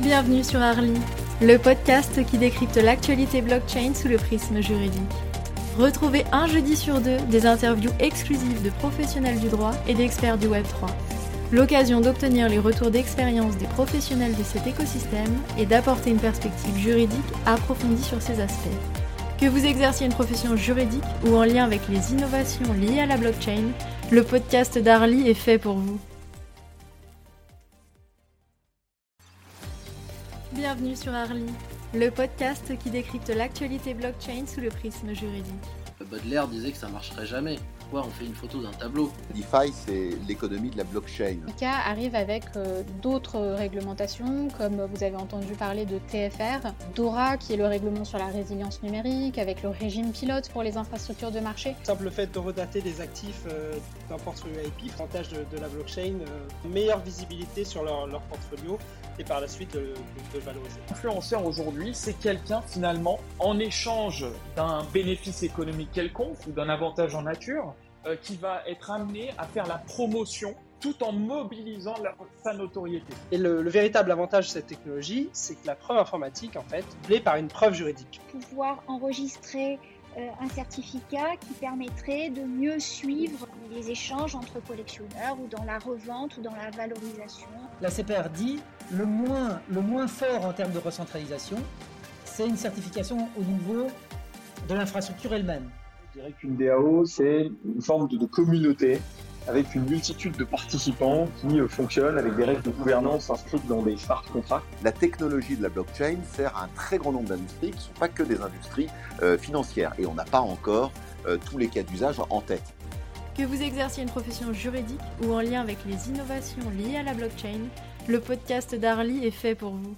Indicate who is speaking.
Speaker 1: Bienvenue sur Arly, le podcast qui décrypte l'actualité blockchain sous le prisme juridique. Retrouvez un jeudi sur deux des interviews exclusives de professionnels du droit et d'experts du Web3. L'occasion d'obtenir les retours d'expérience des professionnels de cet écosystème et d'apporter une perspective juridique approfondie sur ces aspects. Que vous exerciez une profession juridique ou en lien avec les innovations liées à la blockchain, le podcast d'Arly est fait pour vous. Bienvenue sur Arly, le podcast qui décrypte l'actualité blockchain sous le prisme juridique.
Speaker 2: Baudelaire disait que ça marcherait jamais. Pourquoi on fait une photo d'un tableau
Speaker 3: DeFi, c'est l'économie de la blockchain.
Speaker 4: ICA arrive avec euh, d'autres réglementations, comme vous avez entendu parler de TFR, DORA, qui est le règlement sur la résilience numérique, avec le régime pilote pour les infrastructures de marché.
Speaker 5: Simple fait de redater des actifs euh, d'un portfolio IP, avantage de, de, la blockchain, euh, meilleure visibilité sur leur, leur, portfolio et par la suite de, de valoriser.
Speaker 6: L'influenceur aujourd'hui, c'est quelqu'un finalement, en échange d'un bénéfice économique quelconque ou d'un avantage en nature, euh, qui va être amené à faire la promotion tout en mobilisant la, sa notoriété.
Speaker 5: Et le, le, véritable avantage de cette technologie, c'est que la preuve informatique, en fait, plaît par une preuve juridique.
Speaker 7: Pouvoir enregistrer euh, un certificat qui permettrait de mieux suivre les échanges entre collectionneurs ou dans la revente ou dans la valorisation.
Speaker 8: La CPR dit le moins, le moins fort en termes de recentralisation, c'est une certification au niveau de l'infrastructure elle-même.
Speaker 9: Je dirais qu'une DAO, c'est une forme de, de, communauté avec une multitude de participants qui euh, fonctionnent avec des règles de gouvernance inscrites dans des smart contracts.
Speaker 3: La technologie de la blockchain sert à un très grand nombre d'industries qui ne sont pas que des industries euh, financières et on n'a pas encore euh, tous les cas d'usage en tête.
Speaker 1: Que vous exerciez une profession juridique ou en lien avec les innovations liées à la blockchain, le podcast d'Arly est fait pour vous.